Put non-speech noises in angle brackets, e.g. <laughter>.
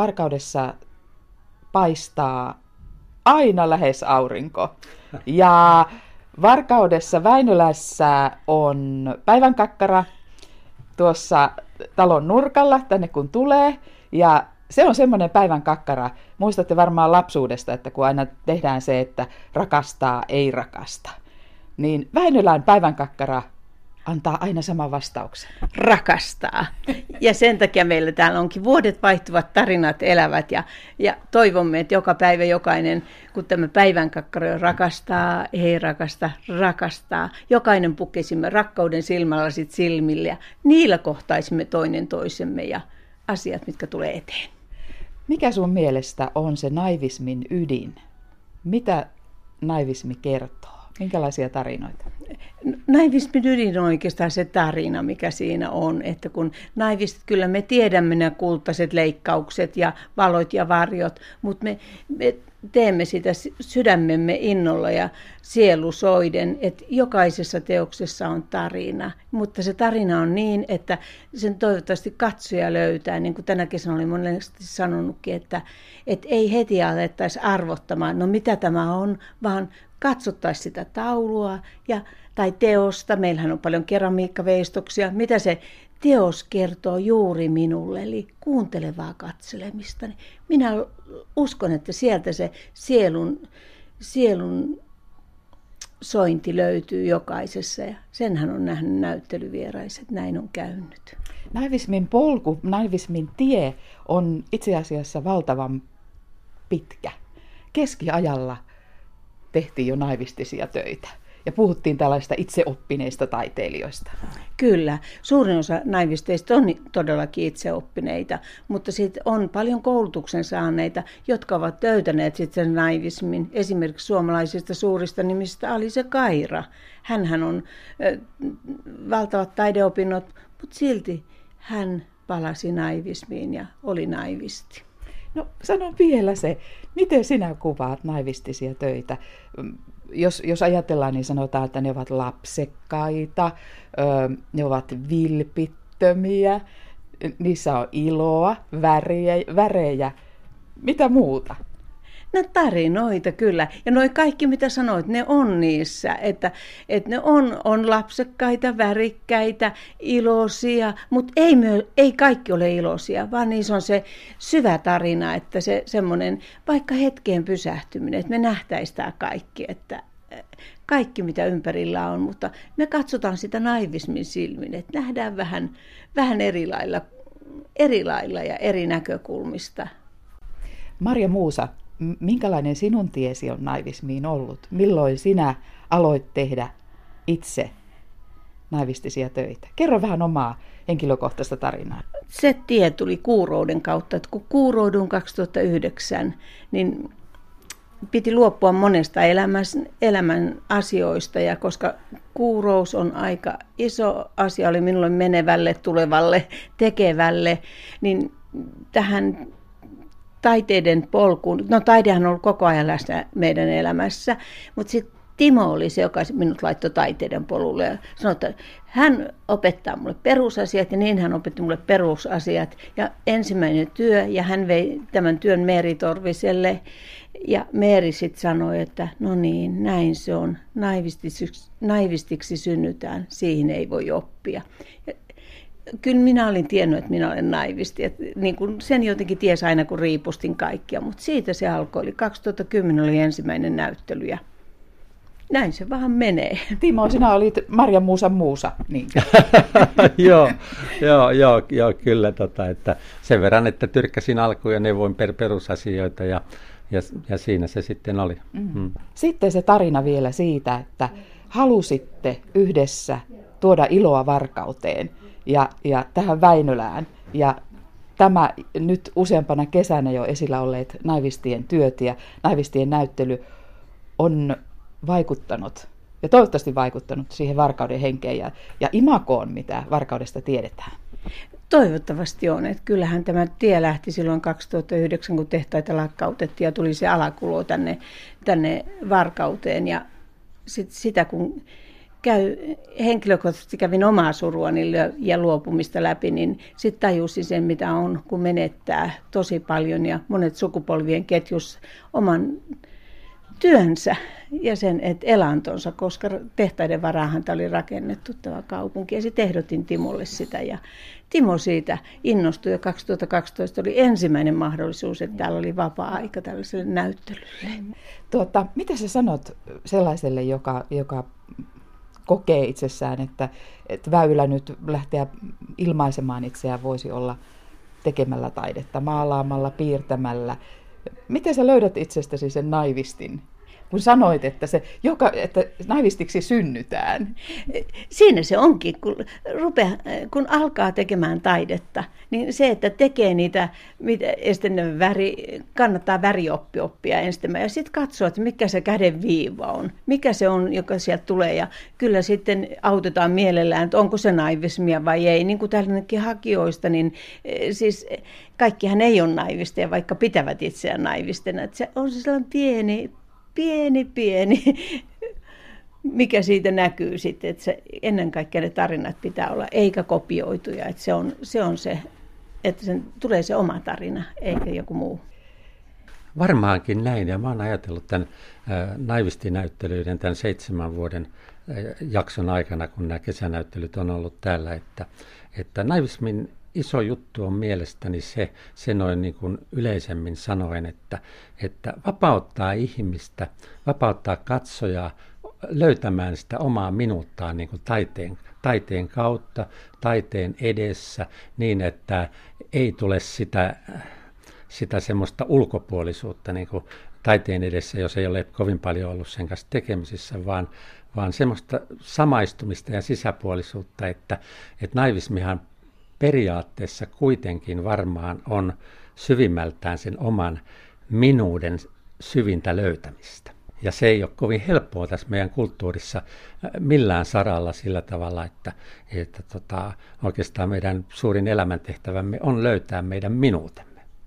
Varkaudessa paistaa aina lähes aurinko. Ja Varkaudessa Väinölässä on päivänkakkara tuossa talon nurkalla, tänne kun tulee. Ja se on semmoinen päivän kakkara. Muistatte varmaan lapsuudesta, että kun aina tehdään se, että rakastaa, ei rakasta. Niin Väinölän päivän kakkara antaa aina sama vastauksen. Rakastaa. Ja sen takia meillä täällä onkin vuodet vaihtuvat, tarinat elävät ja, ja toivomme, että joka päivä jokainen, kun tämä päivän kakkaro rakastaa, ei rakasta, rakastaa. Jokainen pukisimme rakkauden silmällä sit silmille ja niillä kohtaisimme toinen toisemme ja asiat, mitkä tulee eteen. Mikä sun mielestä on se naivismin ydin? Mitä naivismi kertoo? Minkälaisia tarinoita? Naivismin ydin on oikeastaan se tarina, mikä siinä on. Että kun naivistit, kyllä me tiedämme ne kultaiset leikkaukset ja valot ja varjot, mutta me, me teemme sitä sydämemme innolla ja sielusoiden, että jokaisessa teoksessa on tarina. Mutta se tarina on niin, että sen toivottavasti katsoja löytää, niin kuin tänä kesänä oli monesti sanonutkin, että, että ei heti alettaisi arvottamaan, no mitä tämä on, vaan katsottaisiin sitä taulua ja, tai teosta. Meillähän on paljon keramiikkaveistoksia. Mitä se teos kertoo juuri minulle, eli kuuntelevaa katselemista. Minä uskon, että sieltä se sielun, sielun sointi löytyy jokaisessa ja senhän on nähnyt näyttelyvieraiset, näin on käynyt. Naivismin polku, naivismin tie on itse asiassa valtavan pitkä. Keskiajalla tehtiin jo naivistisia töitä. Ja puhuttiin tällaista itseoppineista taiteilijoista. Kyllä, suurin osa naivisteista on todellakin itseoppineita, mutta sitten on paljon koulutuksen saaneita, jotka ovat löytäneet sitten sen naivismin. Esimerkiksi suomalaisista suurista nimistä Alise Kaira. Hänhän on valtavat taideopinnot, mutta silti hän palasi naivismiin ja oli naivisti. No sano vielä se, miten sinä kuvaat naivistisia töitä? Jos, jos ajatellaan, niin sanotaan, että ne ovat lapsekkaita, ne ovat vilpittömiä, niissä on iloa, värejä, värejä. Mitä muuta? No tarinoita kyllä. Ja noi kaikki, mitä sanoit, ne on niissä. Että, että ne on, on lapsekkaita, värikkäitä, iloisia, mutta ei, myö, ei kaikki ole iloisia, vaan niissä on se syvä tarina, että se semmoinen vaikka hetkeen pysähtyminen, että me nähtäisiin tämä kaikki, että kaikki mitä ympärillä on, mutta me katsotaan sitä naivismin silmin, että nähdään vähän, vähän eri lailla, eri lailla ja eri näkökulmista. Marja Muusa, minkälainen sinun tiesi on naivismiin ollut? Milloin sinä aloit tehdä itse naivistisia töitä? Kerro vähän omaa henkilökohtaista tarinaa. Se tie tuli kuurouden kautta, että kun kuuroudun 2009, niin piti luopua monesta elämän, elämän asioista ja koska kuurous on aika iso asia oli minulle menevälle, tulevalle, tekevälle, niin tähän taiteiden polkuun. No taidehan on ollut koko ajan läsnä meidän elämässä, mutta sitten Timo oli se, joka minut laittoi taiteiden polulle ja sanoi, että hän opettaa mulle perusasiat ja niin hän opetti mulle perusasiat. Ja ensimmäinen työ ja hän vei tämän työn Meeri Torviselle ja Meeri sitten sanoi, että no niin, näin se on, naivistiksi, naivistiksi synnytään, siihen ei voi oppia. Ja kyllä minä olin tiennyt, että minä olen naivisti. Et niin kuin sen jotenkin ties aina, kun riipustin kaikkia. Mutta siitä se alkoi. Eli 2010 oli ensimmäinen näyttely ja näin se vähän menee. <laughs> Timo, sinä olit Marja Muusa Muusa. Niin. <laughs> joo, joo, joo, joo, kyllä. Tota, että sen verran, että tyrkkäsin alkuun ja neuvoin per perusasioita ja, ja, ja siinä se sitten oli. Mm. Mm. Sitten se tarina vielä siitä, että halusitte yhdessä tuoda iloa varkauteen ja, ja tähän Väinölään. Ja tämä nyt useampana kesänä jo esillä olleet naivistien työt ja naivistien näyttely on vaikuttanut ja toivottavasti vaikuttanut siihen varkauden henkeen ja, ja imakoon, mitä varkaudesta tiedetään. Toivottavasti on. Että kyllähän tämä tie lähti silloin 2009, kun tehtaita lakkautettiin ja tuli se alakulo tänne, tänne varkauteen. Ja sit sitä kun käy, henkilökohtaisesti kävin omaa suruani ja luopumista läpi, niin sitten tajusin sen, mitä on, kun menettää tosi paljon ja monet sukupolvien ketjus oman työnsä ja sen et elantonsa, koska tehtaiden varaahan tämä oli rakennettu tämä kaupunki. Ja sitten ehdotin Timolle sitä ja Timo siitä innostui ja 2012 oli ensimmäinen mahdollisuus, että täällä oli vapaa-aika tällaiselle näyttelylle. Tuota, mitä sä sanot sellaiselle, joka, joka kokee itsessään, että, että väylä nyt lähteä ilmaisemaan itseään voisi olla tekemällä taidetta, maalaamalla, piirtämällä. Miten sä löydät itsestäsi sen naivistin? Kun sanoit, että, se, joka, että naivistiksi synnytään. Siinä se onkin, kun, rupea, kun alkaa tekemään taidetta, niin se, että tekee niitä, mitä, väri, kannattaa värioppi oppia ensin ja sitten katsoa, että mikä se käden viiva on, mikä se on, joka sieltä tulee ja kyllä sitten autetaan mielellään, että onko se naivismia vai ei. Niin kuin tällainenkin hakijoista, niin eh, siis kaikkihan ei ole naivisteja, vaikka pitävät itseään naivistena. Että se on se sellainen pieni, pieni, pieni, mikä siitä näkyy sitten, että se, ennen kaikkea ne tarinat pitää olla, eikä kopioituja, että se on se, on se että sen tulee se oma tarina, eikä joku muu. Varmaankin näin, ja mä oon ajatellut tämän naivistinäyttelyiden tämän seitsemän vuoden jakson aikana, kun nämä kesänäyttelyt on ollut täällä, että, että naivismin iso juttu on mielestäni se, se noin niin kuin yleisemmin sanoen, että, että vapauttaa ihmistä, vapauttaa katsojaa löytämään sitä omaa minuuttaan niin kuin taiteen, taiteen kautta, taiteen edessä, niin että ei tule sitä, sitä semmoista ulkopuolisuutta niin kuin taiteen edessä, jos ei ole kovin paljon ollut sen kanssa tekemisissä, vaan, vaan semmoista samaistumista ja sisäpuolisuutta, että, että naivismihan periaatteessa kuitenkin varmaan on syvimmältään sen oman minuuden syvintä löytämistä. Ja se ei ole kovin helppoa tässä meidän kulttuurissa äh, millään saralla sillä tavalla, että, että tota, oikeastaan meidän suurin elämäntehtävämme on löytää meidän minuutemme.